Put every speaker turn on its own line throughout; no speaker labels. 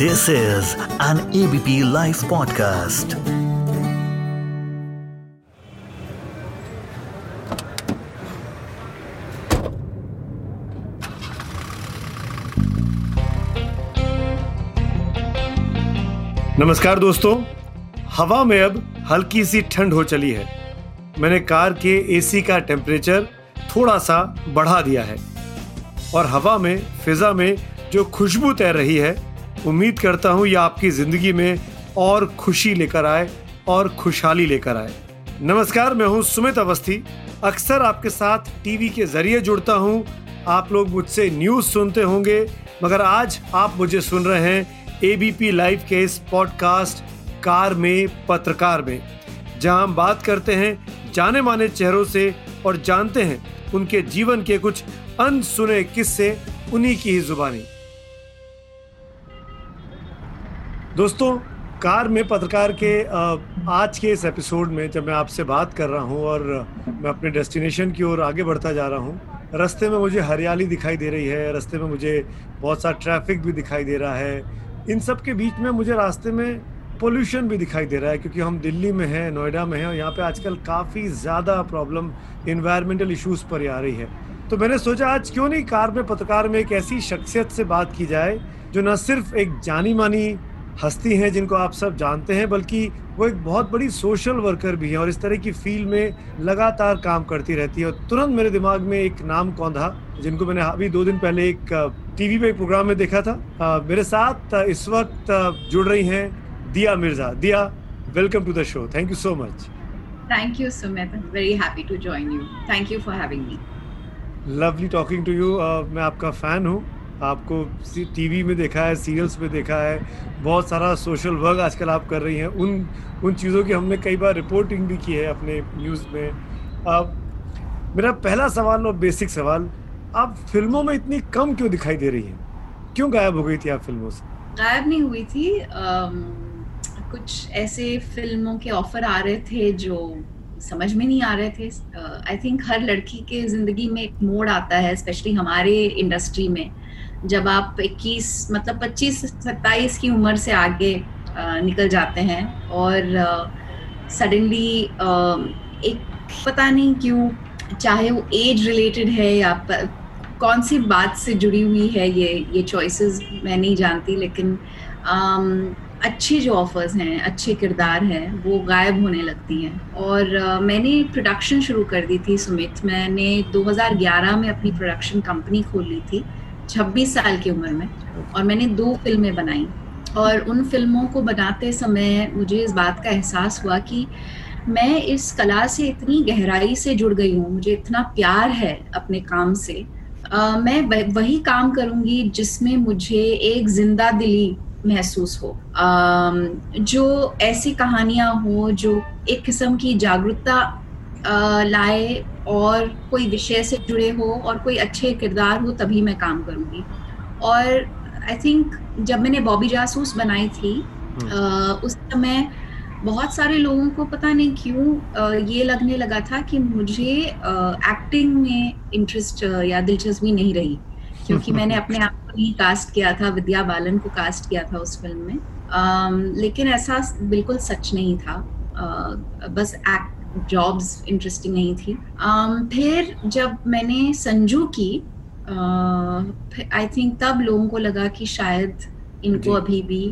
This is an ABP Life podcast.
नमस्कार दोस्तों। हवा में अब हल्की सी ठंड हो चली है। मैंने कार के एसी का टेम्परेचर थोड़ा सा बढ़ा दिया है। और हवा में, फिजा में जो खुशबू तैर रही है उम्मीद करता हूँ ये आपकी ज़िंदगी में और खुशी लेकर आए और खुशहाली लेकर आए। नमस्कार, मैं हूँ सुमित अवस्थी। अक्सर आपके साथ टीवी के ज़रिए जुड़ता हूँ। आप लोग मुझसे न्यूज़ सुनते होंगे, मगर आज आप मुझे सुन रहे हैं एबीपी लाइव के इस पॉडकास्ट, कार में, पत्रकार में, जहाँ हम बात करते हैं जाने माने चेहरों से और जानते हैं उनके जीवन के कुछ अनसुने किस्से उन्हीं की ही जुबानी। दोस्तों, कार में पत्रकार के आज के इस एपिसोड में जब मैं आपसे बात कर रहा हूँ और मैं अपने डेस्टिनेशन की ओर आगे बढ़ता जा रहा हूँ, रास्ते में मुझे हरियाली दिखाई दे रही है, रास्ते में मुझे बहुत सा ट्रैफ़िक भी दिखाई दे रहा है। इन सब के बीच में मुझे रास्ते में पोल्यूशन भी दिखाई दे रहा है क्योंकि हम दिल्ली में हैं, नोएडा में हैं और यहाँ पे आजकल काफ़ी ज़्यादा प्रॉब्लम इन्वायरमेंटल इश्यूज़ पर आ रही है। तो मैंने सोचा, आज क्यों नहीं कार में पत्रकार में एक ऐसी शख्सियत से बात की जाए, जो न सिर्फ़ एक जानी मानी हस्ती हैं जिनको आप सब जानते हैं बल्कि वो एक बहुत बड़ी सोशल वर्कर भी है और इस तरह की फ़ील्ड में लगातार काम करती रहती है। और तुरंत मेरे दिमाग में एक नाम कौन था जिनको मैंने अभी दो दिन पहले एक टीवी पे एक प्रोग्राम में देखा था। आ, मेरे साथ इस वक्त जुड़ रही हैं Dia Mirza. Dia welcome to the show thank you so much
thank you Sumit very happy to join you thank you for having me
lovely talking to you मैं आपका फ़ैन हूँ। आपको टीवी में देखा है सीरियल्स में देखा है बहुत सारा सोशल वर्क आजकल आप कर रही हैं। उन उन चीज़ों की हमने कई बार रिपोर्टिंग भी की है अपने न्यूज़ में। अब मेरा पहला सवाल और बेसिक सवाल आप फ़िल्मों में इतनी कम क्यों दिखाई दे रही हैं? क्यों गायब हो गई थी आप फ़िल्मों से?
गायब नहीं हुई थी। आम, कुछ ऐसे फ़िल्मों के ऑफ़र आ रहे थे जो समझ में नहीं आ रहे थे। आई थिंक हर लड़की के ज़िंदगी में एक मोड़ आता है स्पेशली हमारे इंडस्ट्री में। जब आप 21 मतलब 25 27 की उम्र से आगे निकल जाते हैं और सडनली एक पता नहीं क्यों चाहे वो एज रिलेटेड है या कौन सी बात से जुड़ी हुई है ये ये चॉइसेस मैं नहीं जानती लेकिन आम, अच्छे जो ऑफर्स हैं अच्छे किरदार हैं वो गायब होने लगती हैं। और uh, मैंने प्रोडक्शन शुरू कर दी थी सुमित। मैंने 2011 में अपनी प्रोडक्शन कंपनी खोल थी। 26 साल की उम्र में और मैंने दो फ़िल्में बनाई। और उन फ़िल्मों को बनाते समय मुझे इस बात का एहसास हुआ कि मैं इस कला से इतनी गहराई से जुड़ गई हूँ मुझे इतना प्यार है अपने काम से। आ, मैं वही काम करूँगी जिसमें मुझे एक ज़िंदा दिली महसूस हो। आ, जो ऐसी कहानियाँ हो जो एक किस्म की जागरूकता लाए और कोई विषय से जुड़े हो और कोई अच्छे किरदार हो तभी मैं काम करूँगी। और आई थिंक जब मैंने बॉबी जासूस बनाई थी हम्म। उस समय बहुत सारे लोगों को पता नहीं क्यों ये लगने लगा था कि मुझे एक्टिंग में इंटरेस्ट या दिलचस्पी नहीं रही। क्योंकि मैंने अपने आप को ही कास्ट किया था विद्या बालन को कास्ट किया था उस फ़िल्म में। लेकिन ऐसा बिल्कुल सच नहीं था। बस एक्ट जॉब्स इंटरेस्टिंग नहीं थी। Um, फिर जब मैंने संजू की आई uh, थिंक तब लोगों को लगा कि शायद इनको अभी भी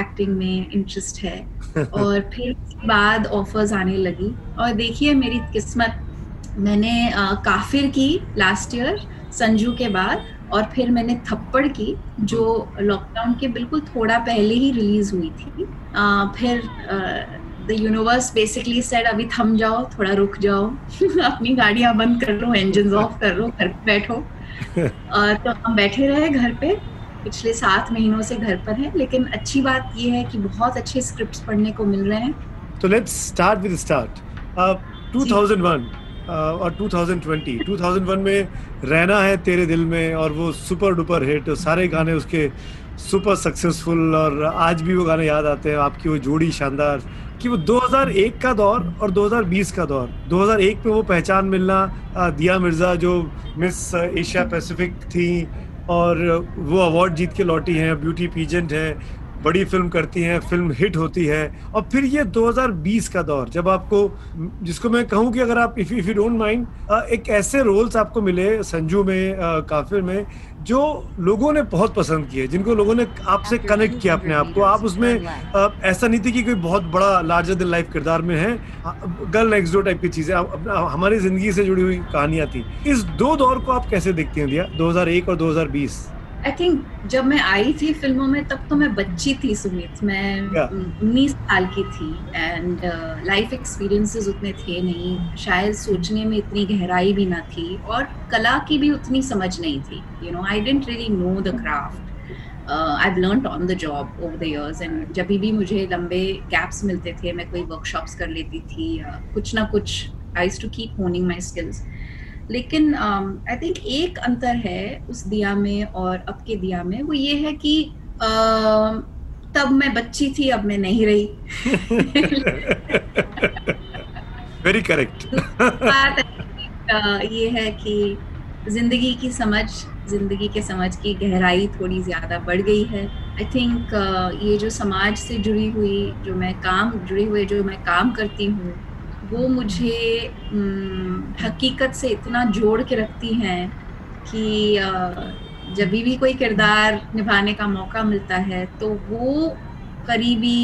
एक्टिंग uh, में इंटरेस्ट है। और फिर बाद ऑफर्स आने लगी। और देखिए मेरी किस्मत मैंने uh, काफिर की लास्ट ईयर संजू के बाद और फिर मैंने थप्पड़ की जो लॉकडाउन के बिल्कुल थोड़ा पहले ही रिलीज़ हुई थी। Uh, फिर uh, the universe basically said अभी थम जाओ थोड़ा रुक जाओ। अपनी गाड़ियाँ बंद कर लो इंजन ऑफ़ कर लो घर पे बैठो। uh, तो हम बैठे रहे घर पे। पिछले सात महीनों से घर पर है लेकिन अच्छी बात ये है कि बहुत अच्छे स्क्रिप्ट्स पढ़ने को मिल रहे हैं।
तो let's start with start 2001 Uh, और 2020 2001 में रहना है तेरे दिल में और वो सुपर डुपर हिट सारे गाने उसके सुपर सक्सेसफुल और आज भी वो गाने याद आते हैं। आपकी वो जोड़ी शानदार कि वो 2001 का दौर और 2020 का दौर। 2001 पे वो पहचान मिलना दिया मिर्ज़ा जो मिस एशिया पैसिफिक थी और वो अवार्ड जीत के लौटी हैं। ब्यूटी पीजेंट है। बड़ी फ़िल्म करती हैं फ़िल्म हिट होती है। और फिर ये 2020 का दौर जब आपको जिसको मैं कहूँ कि अगर आप if if you don't mind एक ऐसे रोल्स आपको मिले संजू में काफिर में जो लोगों ने बहुत पसंद किए जिनको लोगों ने आपसे कनेक्ट किया अपने आप को। आप उसमें ऐसा नहीं थी कि कोई बहुत बड़ा लार्जर दिन लाइफ किरदार में है। गर्ल नेक्स्ट डोर टाइप की चीज़ें हमारी ज़िंदगी से जुड़ी हुई कहानियाँ थी। इस दो दौर को आप कैसे देखती हैं दिया? 2001 और 2020
आई थिंक जब मैं आई थी फ़िल्मों में तब तो मैं बच्ची थी सुमित। मैं उन्नीस yeah. साल की थी एंड लाइफ एक्सपीरियंसेस उतने थे नहीं। शायद सोचने में इतनी गहराई भी ना थी और कला की भी उतनी समझ नहीं थी। You know I didn't really know the craft I learn on the job over the years and जब भी मुझे लंबे गैप्स मिलते थे मैं कोई वर्कशॉप्स कर लेती थी या कुछ ना कुछ I to keep honing my skills लेकिन आई um, थिंक एक अंतर है उस दिया में और अब के दिया में वो ये है कि uh, तब मैं बच्ची थी अब मैं नहीं रही।
वेरी करेक्ट
बात ये है कि ज़िंदगी की समझ ज़िंदगी के समझ की गहराई थोड़ी ज़्यादा बढ़ गई है। आई थिंक uh, ये जो समाज से जुड़ी हुई जो मैं काम जुड़ी हुए जो मैं काम करती हूँ वो मुझे हकीकत से इतना जोड़ के रखती हैं कि जब भी कोई किरदार निभाने का मौका मिलता है तो वो करीबी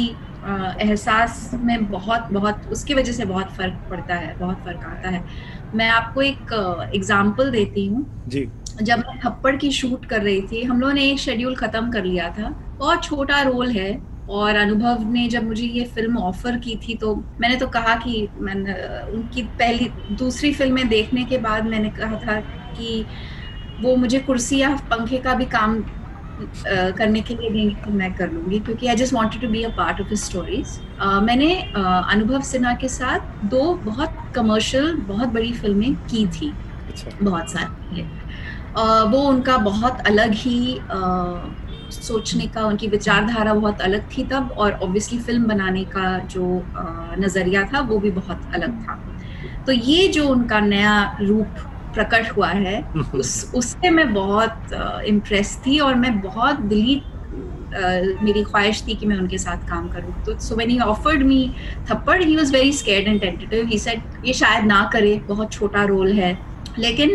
एहसास में बहुत बहुत उसकी वजह से बहुत फ़र्क पड़ता है बहुत फ़र्क आता है। मैं आपको एक एग्ज़ाम्पल देती हूँ। जब मैं थप्पड़ की शूट कर रही थी हम लोगों ने एक शेड्यूल खत्म कर लिया था। बहुत छोटा रोल है और अनुभव ने जब मुझे ये फ़िल्म ऑफ़र की थी तो मैंने तो कहा कि मैंने उनकी पहली दूसरी फ़िल्में देखने के बाद मैंने कहा था कि वो मुझे कुर्सी या पंखे का भी काम करने के लिए देंगे तो मैं कर लूँगी क्योंकि I just wanted to be a part of stories मैंने अनुभव सिन्हा के साथ दो बहुत कमर्शियल बहुत बड़ी फ़िल्में की थी अच्छा। बहुत सारी uh, वो उनका बहुत अलग ही uh, सोचने का उनकी विचारधारा बहुत अलग थी तब और ऑब्वियसली फ़िल्म बनाने का जो नज़रिया था वो भी बहुत अलग था। तो ये जो उनका नया रूप प्रकट हुआ है उस उससे मैं बहुत इम्प्रेस थी और मैं बहुत दिली Uh, मेरी ख्वाहिश थी कि मैं उनके साथ काम करूँ। तो so when he offered me Thappad he was very scared and tentative he said ये शायद ना करे बहुत छोटा रोल है। लेकिन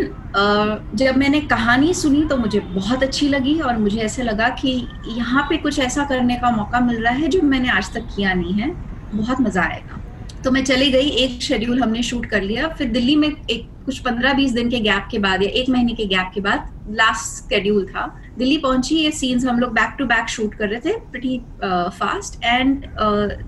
जब मैंने कहानी सुनी तो मुझे बहुत अच्छी लगी और मुझे ऐसे लगा कि यहाँ पे कुछ ऐसा करने का मौका मिल रहा है जो मैंने आज तक किया नहीं है। बहुत मज़ा आएगा। तो मैं चली गई, एक शेड्यूल हमने शूट कर लिया। फिर दिल्ली में एक कुछ पंद्रह बीस दिन के गैप के बाद या एक महीने के गैप के बाद लास्ट शेड्यूल था। दिल्ली पहुँची ये सीन्स हम लोग बैक टू बैक शूट कर रहे थे प्रटी फास्ट एंड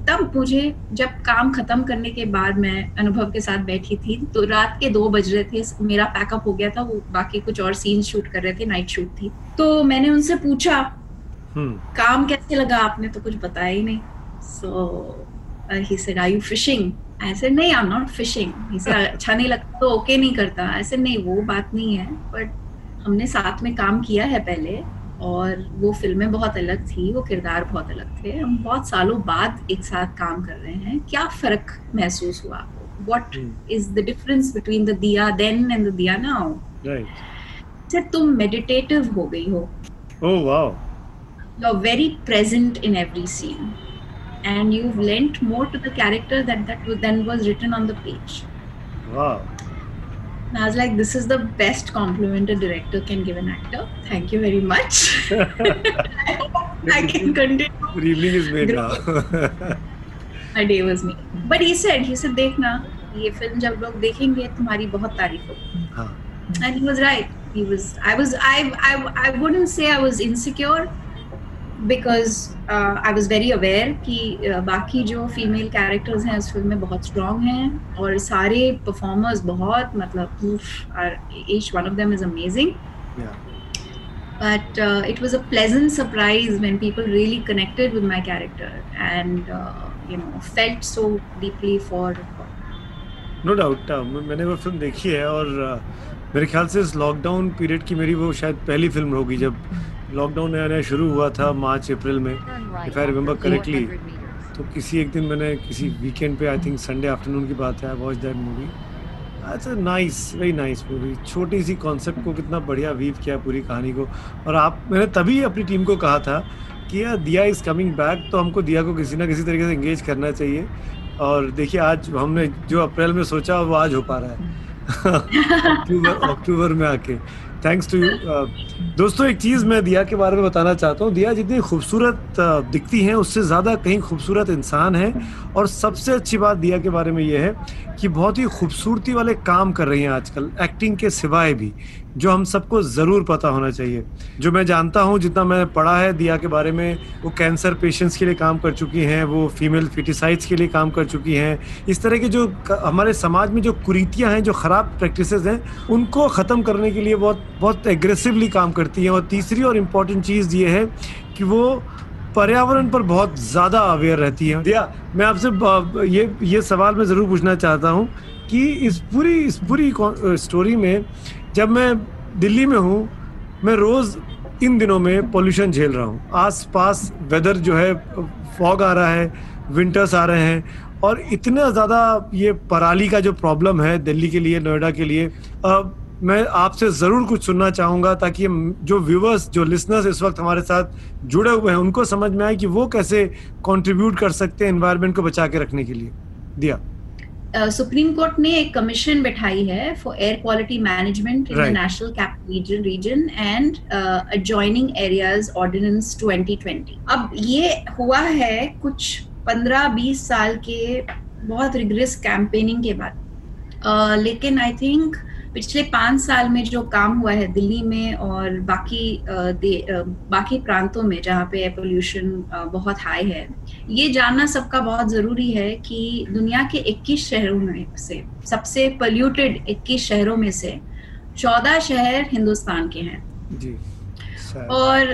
तब मुझे जब काम खत्म करने के बाद मैं अनुभव के साथ बैठी थी तो रात के दो बज रहे थे मेरा पैकअप हो गया था वो बाकी कुछ और सीन शूट कर रहे थे नाइट शूट थी। तो मैंने उनसे पूछा hmm. काम कैसे लगा? आपने तो कुछ बताया ही नहीं. So he said are you fishing ऐसे नहीं आई एम नॉट फिशिंग अच्छा नहीं लगता तो ओके okay नहीं करता. ऐसे नहीं वो बात नहीं है बट हमने साथ में काम किया है पहले और वो फ़िल्में बहुत अलग थी वो किरदार बहुत अलग थे। हम बहुत सालों बाद एक साथ काम कर रहे हैं। क्या फ़र्क महसूस हुआ what is the difference between the Dia then and the Dia now sir तुम मेडिटेटिव हो गई हो।
ओह wow
you are very present in every scene and you've lent more to the character that that than was written on the page.
Wow.
And I was like, this is the best compliment a director can give an actor. Thank you very much. I, can continue.
The evening is made now.
My day was made. But he said, he said, देखना ये film जब लोग देखेंगे तुम्हारी बहुत तारीफ होगी. हाँ. And he was right. He was. I was. I. I. I wouldn't say I was insecure Because I was very aware कि uh, बाकी जो फीमेल कैरेक्टर्स हैं उस फ़िल्म में बहुत स्ट्रॉन्ग हैं और सारे परफॉर्मर्स बहुत मतलब each one of them is amazing but it was a pleasant surprise when people really connected with my character and uh, you know felt so deeply for
no doubt uh, मैंने वो film देखी है और uh, मेरे ख्याल से इस lockdown period की मेरी वो शायद पहली फ़िल्म होगी जब लॉकडाउन नया नया शुरू हुआ था मार्च अप्रैल में इफ़ आई रिमेंबर करेक्टली तो किसी एक दिन मैंने किसी वीकेंड पे आई थिंक संडे आफ्टरनून की बात है आई वॉच दैट मूवी अच्छा नाइस वेरी नाइस मूवी छोटी सी कॉन्सेप्ट को कितना बढ़िया वीव किया पूरी कहानी को। और आप मैंने तभी अपनी टीम को कहा था कि यार दिया इज़ कमिंग बैक तो हमको दिया को किसी ना किसी तरीके से इंगेज करना चाहिए। और देखिए आज हमने जो अप्रैल में सोचा वो आज हो पा रहा है। अक्टूबर अक्टूबर में आके। थैंक्स टू यू दोस्तों एक चीज़ मैं दिया के बारे में बताना चाहता हूँ। दिया जितनी खूबसूरत uh, दिखती हैं उससे ज़्यादा कहीं खूबसूरत इंसान है। और सबसे अच्छी बात दिया के बारे में यह है कि बहुत ही खूबसूरती वाले काम कर रही हैं आजकल एक्टिंग के सिवाय भी, जो हम सबको ज़रूर पता होना चाहिए। जो मैं जानता हूँ, जितना मैंने पढ़ा है दिया के बारे में, वो कैंसर पेशेंट्स के लिए काम कर चुकी हैं, वो फीमेल फिटिसाइड्स के लिए काम कर चुकी हैं। इस तरह के जो हमारे समाज में जो कुरीतियाँ हैं, जो ख़राब प्रैक्टिस हैं, उनको ख़त्म करने के लिए बहुत बहुत एग्रेसिवली काम करती हैं। और तीसरी और इंपॉर्टेंट चीज़ ये है कि वो पर्यावरण पर बहुत ज़्यादा अवेयर रहती है। दिया, मैं आपसे ये ये सवाल मैं ज़रूर पूछना चाहता हूँ कि इस पूरी इस पूरी स्टोरी में जब मैं दिल्ली में हूँ, मैं रोज़ इन दिनों में पोल्यूशन झेल रहा हूँ। आस पास वेदर जो है फॉग आ रहा है विंटर्स आ रहे हैं और इतना ज़्यादा ये पराली का जो प्रॉब्लम है दिल्ली के लिए, नोएडा के लिए अब मैं आपसे ज़रूर कुछ सुनना चाहूँगा ताकि जो व्यूवर्स जो लिसनर्स इस वक्त हमारे साथ जुड़े हुए हैं उनको समझ में आए कि वो कैसे कंट्रीब्यूट कर सकते हैं एनवायरनमेंट को बचा के रखने के लिए। दिया।
सुप्रीम uh, कोर्ट ने एक कमीशन बैठाई है for air quality management in national capital region and adjoining areas ordinance 2020 अब ये हुआ है कुछ 15-20 साल के बहुत रिग्रेस कैंपेनिंग के बाद। uh, लेकिन आई थिंक पिछले पाँच साल में जो काम हुआ है दिल्ली में और बाकी बाकी प्रांतों में जहाँ पे एयर पोल्यूशन बहुत हाई है ये जानना सबका बहुत ज़रूरी है कि दुनिया के 21 शहरों में से सबसे पोल्यूटेड 21 शहरों में से 14 शहर हिंदुस्तान के हैं। जी और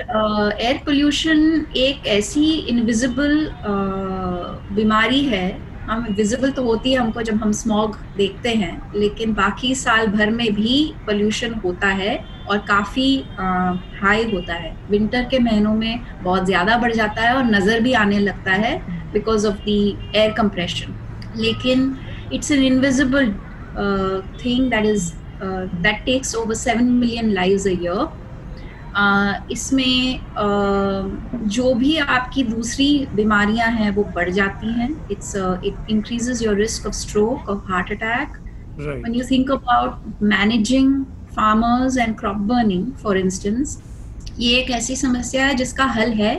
एयर पोल्यूशन एक ऐसी इनविजिबल बीमारी है हम विजिबल तो होती है हमको जब हम स्मॉग देखते हैं, लेकिन बाकी साल भर में भी पोल्यूशन होता है और काफ़ी हाई होता है। विंटर के महीनों में बहुत ज़्यादा बढ़ जाता है और नज़र भी आने लगता है because of the air compression लेकिन it's an invisible thing that is that takes over seven million live a year इसमें जो भी आपकी दूसरी बीमारियाँ हैं वो बढ़ जाती हैं। It's it increases your risk of stroke of heart attack when you think about managing farmers and crop burning for instance ये एक ऐसी समस्या है जिसका हल है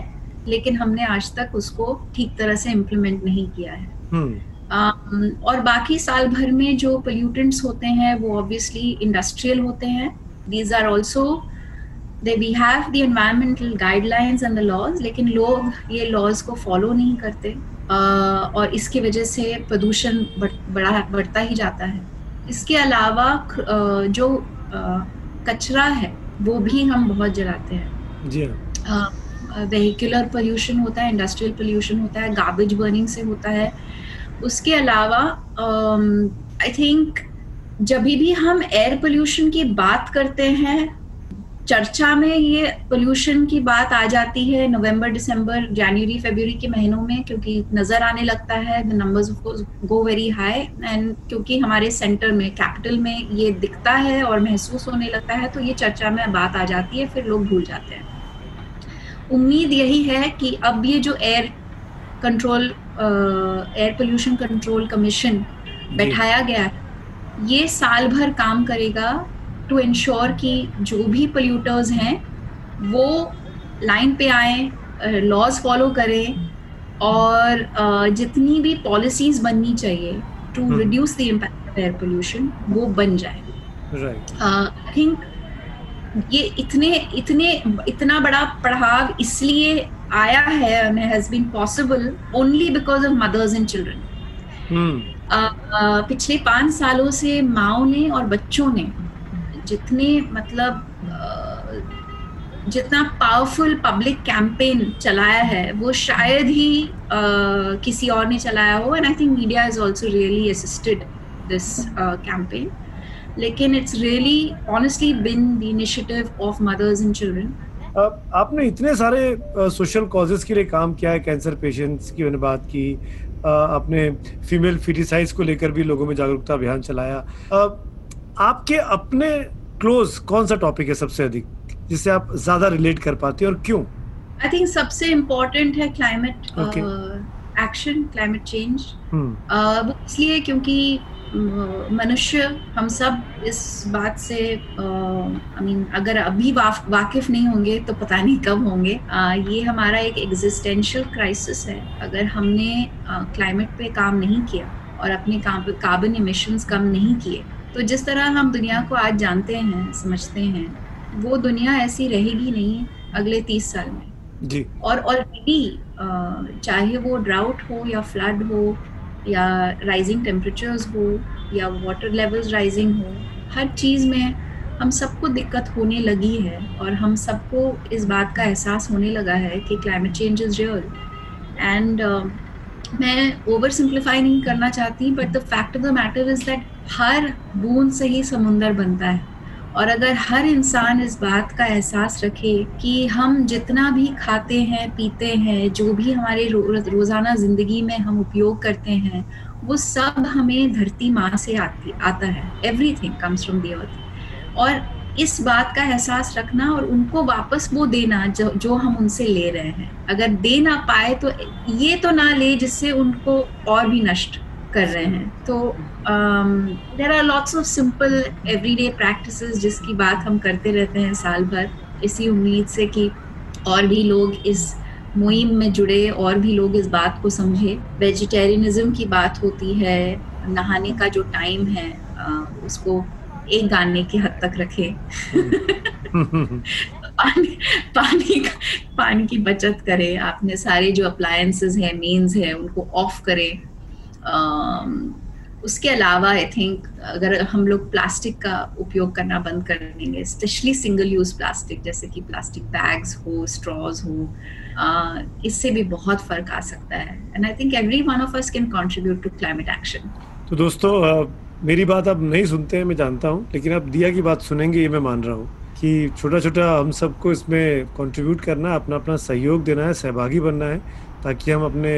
लेकिन हमने आज तक उसको ठीक तरह से इम्प्लीमेंट नहीं किया है। hmm. um, और बाकी साल भर में जो पोल्यूटेंट्स होते हैं वो ऑब्वियसली इंडस्ट्रियल होते हैं। These are also we have the environmental guidelines and the laws लेकिन लोग ये लॉज को फॉलो नहीं करते uh, और इसकी वजह से प्रदूषण बढ़ा बढ़ता ही जाता है। इसके अलावा uh, जो uh, कचरा है वो भी हम बहुत जलाते हैं। जी वेहिकुलर पोल्यूशन होता है इंडस्ट्रियल पोल्यूशन होता है गार्बेज बर्निंग से होता है। उसके अलावा आई um, थिंक जब भी हम एयर पोल्यूशन की बात करते हैं चर्चा में ये पोल्यूशन की बात आ जाती है नवंबर दिसंबर जनवरी फरवरी के महीनों में क्योंकि नज़र आने लगता है the numbers go very high and क्योंकि हमारे सेंटर में कैपिटल में ये दिखता है और महसूस होने लगता है तो ये चर्चा में बात आ जाती है फिर लोग भूल जाते हैं। उम्मीद यही है कि अब ये जो air control air pollution control commission बैठाया गया ये साल भर काम करेगा टू इंश्योर कि जो भी पोल्यूटर्स हैं वो लाइन पे आए लॉज फॉलो करें और जितनी भी पॉलिसीज़ बननी चाहिए to reduce the impact of air pollution वो बन जाए। आई थिंक ये इतने इतने इतना बड़ा पढ़ाव इसलिए आया है has been possible only because of mothers and children पिछले पाँच सालों से माओ ने और बच्चों ने जितने मतलब जितना पावरफुल पब्लिक कैंपेन चलाया है, वो शायद ही किसी और ने चलाया हो and I think media is also really assisted this campaign लेकिन it's really honestly been the initiative of mothers and children
आपने इतने सारे सोशल कॉजेस के लिए काम किया है कैंसर पेशेंट्स की मैंने बात की आपने फीमेल फिटिसाइज को लेकर भी लोगों में जागरूकता अभियान चलाया। आपके अपने क्लोज कौन सा टॉपिक है सबसे अधिक जिससे आप ज़्यादा रिलेट कर पाते हैं और क्यों?
आई थिंक सबसे इम्पोर्टेंट है क्लाइमेट एक्शन क्लाइमेट चेंज वो इसलिए क्योंकि मनुष्य हम सब इस बात से आई मीन अगर अभी वाकिफ नहीं होंगे तो पता नहीं कब होंगे। Uh, ये हमारा एक एग्जिस्टेंशियल क्राइसिस है। अगर हमने क्लाइमेट uh, पे काम नहीं किया और अपने कार्बन इमिशंस कम नहीं किए तो जिस तरह हम दुनिया को आज जानते हैं समझते हैं वो दुनिया ऐसी रहेगी नहीं अगले तीस साल में।
जी।
और ऑलरेडी चाहे वो ड्राउट हो या फ्लड हो या राइजिंग टेम्परेचर्स हो या वाटर लेवल्स राइजिंग हो हर चीज़ में हम सबको दिक्कत होने लगी है और हम सबको इस बात का एहसास होने लगा है कि climate change is real and मैं ओवर सिंप्लीफाई नहीं करना चाहती but the fact of the matter is that हर बूंद से ही समुंदर बनता है। और अगर हर इंसान इस बात का एहसास रखे कि हम जितना भी खाते हैं पीते हैं जो भी हमारे रो, रोज़ाना ज़िंदगी में हम उपयोग करते हैं वो सब हमें धरती माँ से आती आता है। Everything comes from the earth और इस बात का एहसास रखना और उनको वापस वो देना जो जो हम उनसे ले रहे हैं। अगर दे ना पाए तो ये तो ना ले जिससे उनको और भी नष्ट कर रहे हैं। तो there are lots of simple everyday practice जिसकी बात हम करते रहते हैं साल भर। इसी उम्मीद से कि और भी लोग इस मुहिम में जुड़े, और भी लोग इस बात को समझे। वेजिटेरियनिज्म की बात होती है, नहाने का जो टाइम है उसको एक गाने के हद तक रखे। पानी पानी पानी की बचत करें, आपने सारे जो अप्लायंसेस हैं मीन्स है, उनको ऑफ़ करें। उसके अलावा आई थिंक अगर हम लोग प्लास्टिक का उपयोग करना बंद कर देंगे स्पेशली सिंगल यूज़ प्लास्टिक जैसे कि प्लास्टिक बैग्स हो स्ट्रॉज हो इससे भी बहुत फ़र्क आ सकता है। And I think every one of us can contribute to climate action
तो दोस्तों मेरी बात आप नहीं सुनते हैं मैं जानता हूँ लेकिन आप दिया की बात सुनेंगे ये मैं मान रहा हूँ कि छोटा छोटा हम सबको इसमें कंट्रीब्यूट करना है अपना अपना सहयोग देना है सहभागी बनना है ताकि हम अपने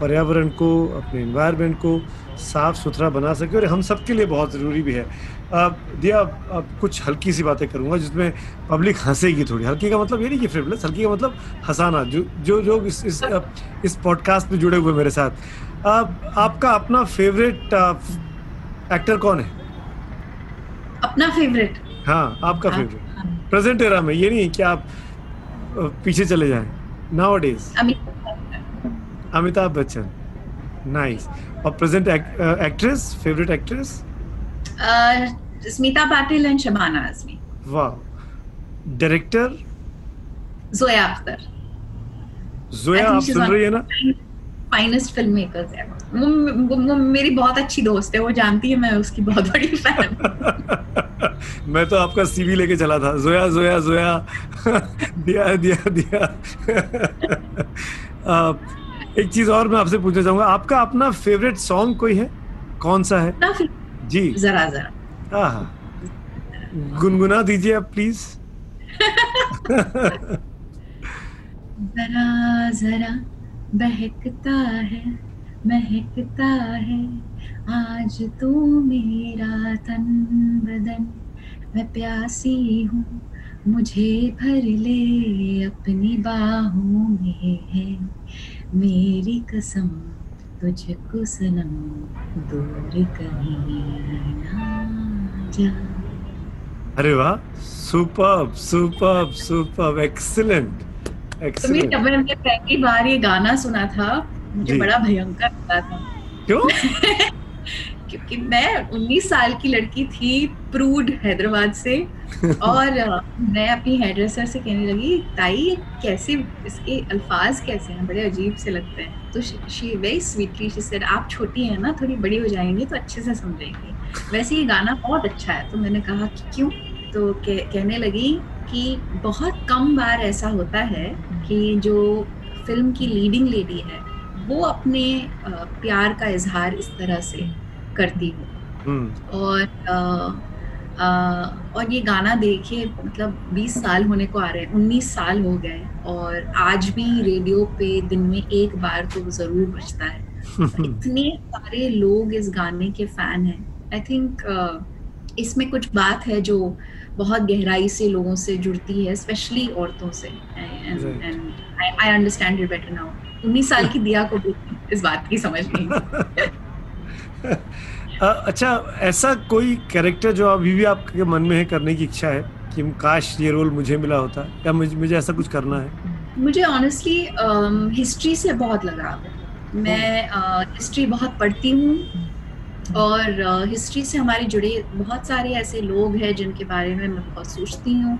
पर्यावरण को अपने इन्वायरमेंट को साफ़ सुथरा बना सके और हम सबके लिए बहुत ज़रूरी भी है। अब दिया अब कुछ हल्की सी बातें करूँगा जिसमें पब्लिक हंसेगी थोड़ी। हल्की का मतलब ये नहीं कि फ्रिवलेस हल्की का मतलब हंसाना जो जो जो इस इस, इस पॉडकास्ट में जुड़े हुए मेरे साथ। अब आपका अपना फेवरेट एक्टर कौन है?
अपना फेवरेट
हाँ आपका फेवरेट प्रेजेंट एरा में ये नहीं कि आप पीछे चले जाएँ। Nowadays Amitabh Bachchan. Nice और present actress favourite actress
Smita Patil and Shabana Azmi.
वाह। डायरेक्टर
जोया अख्तर।
जोया आप सुन रही है ना?
फाइनेस्ट फ़िल्म मेकर्स है वो, वो, वो मेरी बहुत अच्छी दोस्त है वो जानती है मैं उसकी बहुत बड़ी फ़ैन
मैं तो आपका सीवी लेके चला था। जोया जोया जोया। दिया दिया दिया। एक चीज़ और मैं आपसे पूछना चाहूँगा। आपका अपना फेवरेट सॉन्ग कोई है? कौन सा है? जी।
जरा जरा।
हाँ गुनगुना दीजिए आप प्लीज़
जरा जरा बहकता है। महकता है। आज तू मेरा तन बदन मैं प्यासी हूँ। मुझे भर ले अपनी बाहों में है। मेरी कसम तुझको सनम दूर कहीं ना जा।
अरे वाह super super super excellent
excellent जब मैंने पहली बार ये गाना सुना था मुझे बड़ा भयंकर लगा था।
क्यों?
क्योंकि मैं 19 साल की लड़की थी प्रूड हैदराबाद से और मैं अपनी हेयर ड्रेसर से कहने लगी ताई कैसे इसके अल्फाज कैसे हैं? बड़े अजीब से लगते हैं। तो she very sweetly she said आप छोटी हैं ना थोड़ी बड़ी हो जाएँगी तो अच्छे से समझेंगी। वैसे ये गाना बहुत अच्छा है। तो मैंने कहा कि क्यों? तो कह, कहने लगी कि बहुत कम बार ऐसा होता है कि जो फ़िल्म की लीडिंग लेडी है वो अपने प्यार का इजहार इस तरह से करती हूँ। हम्म। और आ, आ, और ये गाना देखिए मतलब 20 साल होने को आ रहे हैं 19 साल हो गए और आज भी रेडियो पे दिन में एक बार तो ज़रूर बजता है। इतने सारे लोग इस गाने के फ़ैन हैं। आई थिंक इसमें कुछ बात है जो बहुत गहराई से लोगों से जुड़ती है स्पेशली औरतों से। And I understand it better now 19 साल की दिया को भी इस बात की समझ नहीं।
अच्छा ऐसा कोई कैरेक्टर जो अभी भी आपके मन में है करने की इच्छा है कि काश ये रोल मुझे मिला होता या मुझे मुझे ऐसा कुछ करना है?
मुझे ऑनेस्टली हिस्ट्री um, से बहुत लगाव है। मैं हिस्ट्री बहुत पढ़ती हूँ और हिस्ट्री से हमारे जुड़े बहुत सारे ऐसे लोग हैं जिनके बारे में मैं बहुत सोचती हूँ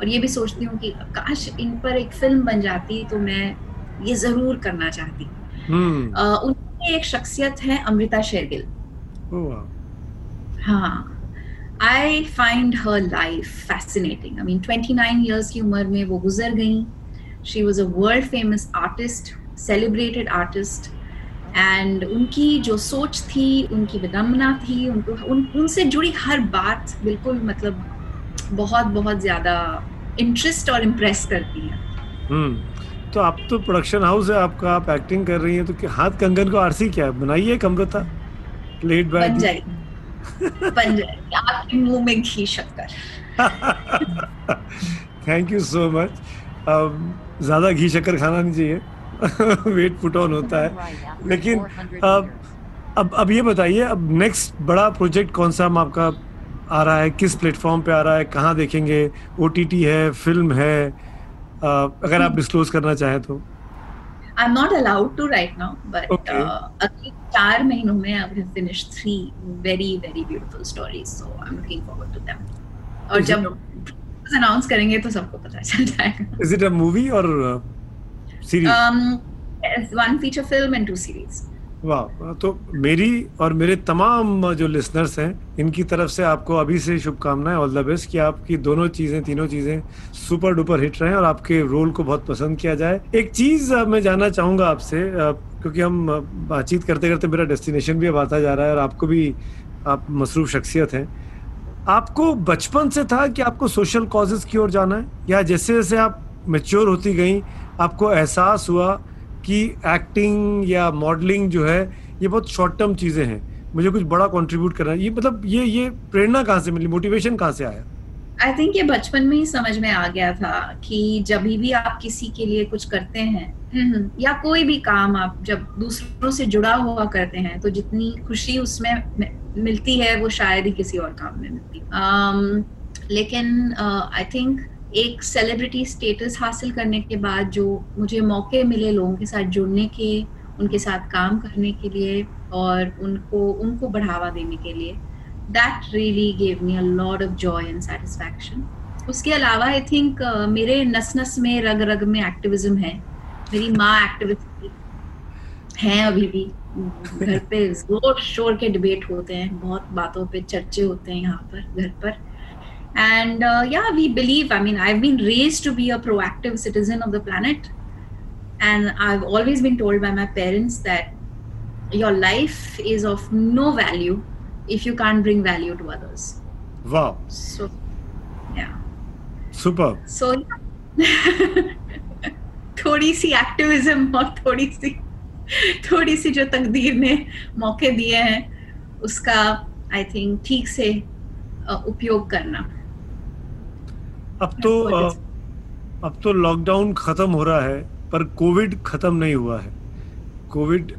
और ये भी सोचती हूँ कि काश इन पर एक फ़िल्म बन जाती तो मैं ये ज़रूर करना चाहती hmm. uh, उनकी एक शख्सियत है अमृता शेरगिल।
oh,
हाँ। I find her life fascinating I mean 29 years की उम्र में वो गुजर गई। She was a world famous artist celebrated artist and उनकी जो सोच थी उनकी विडम्बना थी उनको उन उनसे जुड़ी हर बात बिल्कुल मतलब बहुत बहुत ज़्यादा इंटरेस्ट और इम्प्रेस करती है।
हम्म। तो आप तो प्रोडक्शन हाउस है आपका आप एक्टिंग कर रही हैं तो हाथ कंगन को आरसी क्या है? बनाइए कमरता। लेट बैक
बन जाएगी। बन जाएगी। आपके मुँह में घी शक्कर।
थैंक यू सो मच ज़्यादा घी शक्कर खाना नहीं चाहिए। वेट पुट ऑन होता है। लेकिन अब अब अब ये बताइए अब नेक्स्ट बड़ा प्रोजेक्ट कौन सा हम आपका आ रहा है? किस प्लेटफॉर्म पे आ रहा है? कहाँ देखेंगे? ओटीटी है फ़िल्म है अगर आप डिस्क्लोज करना चाहें तो।
I am not allowed to right now but अगले चार महीनों में I have finished three very very beautiful stories so I am looking forward to them और जब अनाउंस करेंगे तो सबको पता चल जाएगा।
इज़ इट अ मूवी और series
one feature film and two series
वाह तो मेरी और मेरे तमाम जो लिसनर्स हैं, इनकी तरफ़ से आपको अभी से शुभकामनाएँ ऑल द बेस्ट कि आपकी दोनों चीज़ें, तीनों चीज़ें सुपर डुपर हिट रहे और आपके रोल को बहुत पसंद किया जाए। एक चीज़ मैं जानना चाहूँगा आपसे क्योंकि हम बातचीत करते करते मेरा डेस्टिनेशन भी अब आता जा रहा है और आपको भी, आप मसरूफ शख्सियत हैं। आपको बचपन से था कि आपको सोशल कॉजेज की ओर जाना है? या जैसे जैसे आप मेच्योर होती गई, आपको एहसास हुआ कि एक्टिंग या मॉडलिंग जो है ये बहुत शॉर्ट टर्म चीज़ें हैं। मुझे कुछ बड़ा कंट्रीब्यूट करना है। ये मतलब ये ये प्रेरणा कहाँ से मिली? मोटिवेशन कहाँ से आया?
आई थिंक ये बचपन में ही समझ में आ गया था कि जब भी आप किसी के लिए कुछ करते हैं हम्म, हम्म, या कोई भी काम आप जब दूसरों से जुड़ा हुआ करते हैं तो जितनी खुशी उसमें मिलती है वो शायद ही किसी और काम में मिलती um, लेकिन आई uh, थिंक एक सेलिब्रिटी स्टेटस हासिल करने के बाद जो मुझे मौके मिले लोगों के साथ जुड़ने के उनके साथ काम करने के लिए और उनको उनको बढ़ावा देने के लिए that really gave me a lot of joy and satisfaction उसके अलावा आई थिंक uh, मेरे नस नस में रग रग में एक्टिविज्म है। मेरी माँ एक्टिविस्ट हैं अभी भी। घर पे ज़ोर शोर के डिबेट होते हैं बहुत बातों पे चर्चे होते हैं यहाँ पर घर पर। and uh, yeah we believe i mean i've been raised to be a proactive citizen of the planet and i've always been told by my parents that your life is of no value if you can't bring value to others
wow
so yeah
super
so थोड़ी सी activism और थोड़ी सी थोड़ी सी जो तकदीर ने मौके दिए हैं उसका आई थिंक ठीक से उपयोग करना
अब तो अब तो लॉकडाउन खत्म हो रहा है पर कोविड खत्म नहीं हुआ है। कोविड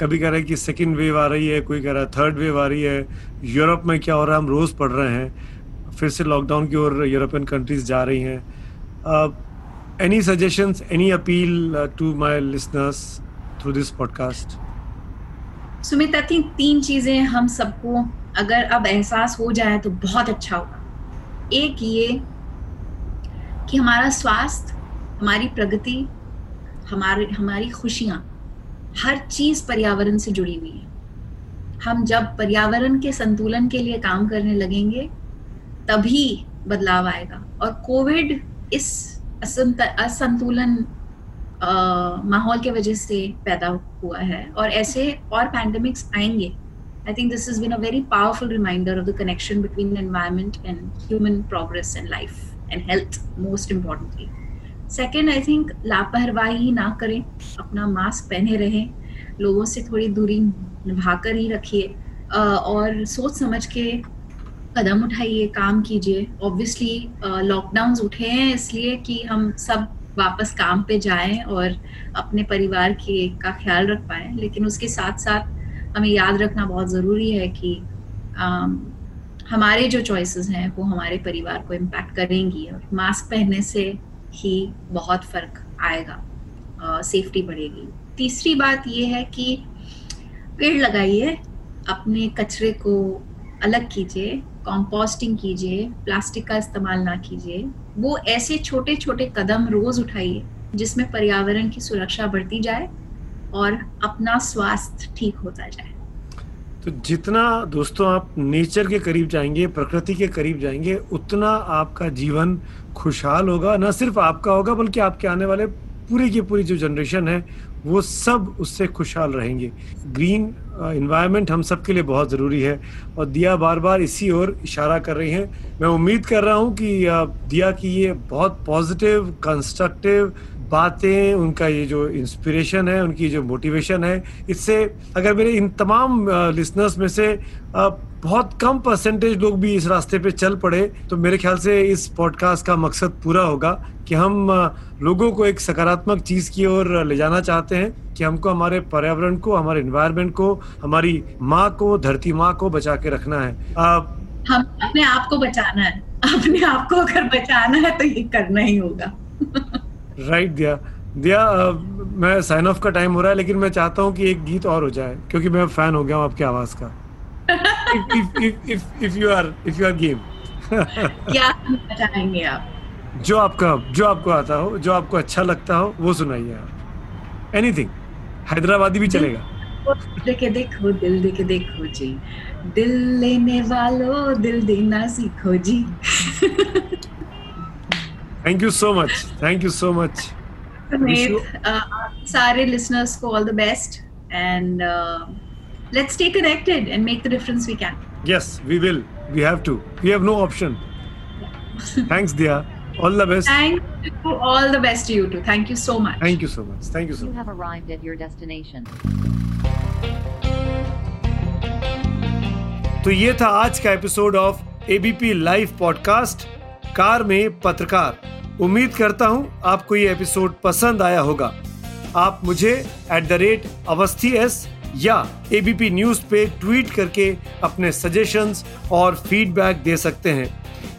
कभी कह रहे हैं कि सेकेंड वेव आ रही है कोई कह रहा है थर्ड वेव आ रही है। यूरोप में क्या हो रहा है हम रोज पढ़ रहे हैं। फिर से लॉकडाउन की ओर यूरोपियन कंट्रीज़ जा रही हैं। Any any appeal uh, to my listeners through this podcast?
Sumit I think तीन चीज़ें हम सबको अगर अब एहसास हो जाए तो बहुत अच्छा होगा। एक ये कि हमारा स्वास्थ्य, हमारी प्रगति, हमारे, हमारी खुशियाँ हर चीज़ पर्यावरण से जुड़ी हुई है। हम जब पर्यावरण के संतुलन के लिए काम करने लगेंगे, तभी बदलाव आएगा। और कोविड इस असंतुलन माहौल के वजह से पैदा हुआ है। और ऐसे और पैंडमिक्स आएँगे। I think this has been a very powerful reminder of the connection between environment and human progress and life and health, most importantly. Second, I think लापरवाही ना करें अपना मास्क पहने रहें लोगों से थोड़ी दूरी निभाकर ही रखिए और सोच समझ के कदम उठाइए काम कीजिए ऑब्वियसली लॉकडाउन उठे हैं इसलिए कि हम सब वापस काम पे जाएँ और अपने परिवार के का ख्याल रख पाए लेकिन उसके साथ साथ हमें याद रखना बहुत ज़रूरी है कि हमारे जो चॉइसेस हैं, वो हमारे परिवार को इम्पैक्ट करेंगी और मास्क पहनने से ही बहुत फ़र्क आएगा सेफ्टी बढ़ेगी। तीसरी बात ये है कि पेड़ लगाइए, अपने कचरे को अलग कीजिए कंपोस्टिंग कीजिए प्लास्टिक का इस्तेमाल ना कीजिए। वो ऐसे छोटे छोटे कदम रोज उठाइए, जिसमें पर्यावरण की सुरक्षा बढ़ती जाए और अपना स्वास्थ्य ठीक होता जाए।
तो जितना दोस्तों आप नेचर के करीब जाएँगे, प्रकृति के करीब जाएँगे, उतना आपका जीवन खुशहाल होगा। ना सिर्फ़ आपका होगा, बल्कि आपके आने वाले पूरी की पूरी जो जनरेशन है, वो सब उससे खुशहाल रहेंगे। ग्रीन इन्वायरमेंट हम सब के लिए बहुत ज़रूरी है। और दिया बार बार इसी ओर इशारा कर रही हैं। मैं उम्मीद कर रहा हूँ कि दिया की ये बहुत पॉजिटिव कंस्ट्रक्टिव बातें, उनका ये जो इंस्पिरेशन है, उनकी जो मोटिवेशन है, इससे अगर मेरे इन तमाम लिसनर्स में से बहुत कम परसेंटेज लोग भी इस रास्ते पे चल पड़े तो मेरे ख्याल से इस पॉडकास्ट का मकसद पूरा होगा कि हम लोगों को एक सकारात्मक चीज़ की ओर ले जाना चाहते हैं, कि हमको हमारे पर्यावरण को, हमारे इन्वायरमेंट को, हमारी माँ को, धरती माँ को बचा के रखना है।
हम अपने आप को बचाना है। अपने आप को अगर बचाना है तो ये करना ही होगा।
राइट दिया। दिया मैं साइन ऑफ़ का टाइम हो रहा है लेकिन मैं चाहता हूँ कि एक गीत और हो जाए क्योंकि मैं फ़ैन हो गया हूँ आपकी आवाज़ का। If you are if you are game
क्या चाहेंगे आप?
जो आपका जो आपको आता हो जो आपको अच्छा लगता हो वो सुनाइए आप। एनीथिंग हैदराबादी भी चलेगा।
देखे देखो दिल देखे देखो जी। दिल लेने वालों दिल देना सीखो जी।
thank you so much thank you so much
सारे लिसनर्स को all the best and let's stay connected and make the difference we can
yes we will we have to we have no option thanks dia all the best
thank you all the best to you too thank you so much
thank you so much thank you so
you much you have arrived at your destination
तो ये था आज का episode of ABP live podcast car में पत्रकार। उम्मीद करता हूँ आपको ये एपिसोड पसंद आया होगा। आप मुझे at the rate Awasthi S या एबीपी न्यूज़ पे ट्वीट करके अपने सजेशंस और फीडबैक दे सकते हैं,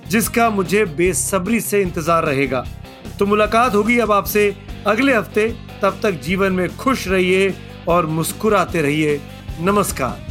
जिसका मुझे बेसब्री से इंतज़ार रहेगा। तो मुलाकात होगी अब आपसे अगले हफ़्ते। तब तक जीवन में खुश रहिए और मुस्कुराते रहिए। नमस्कार।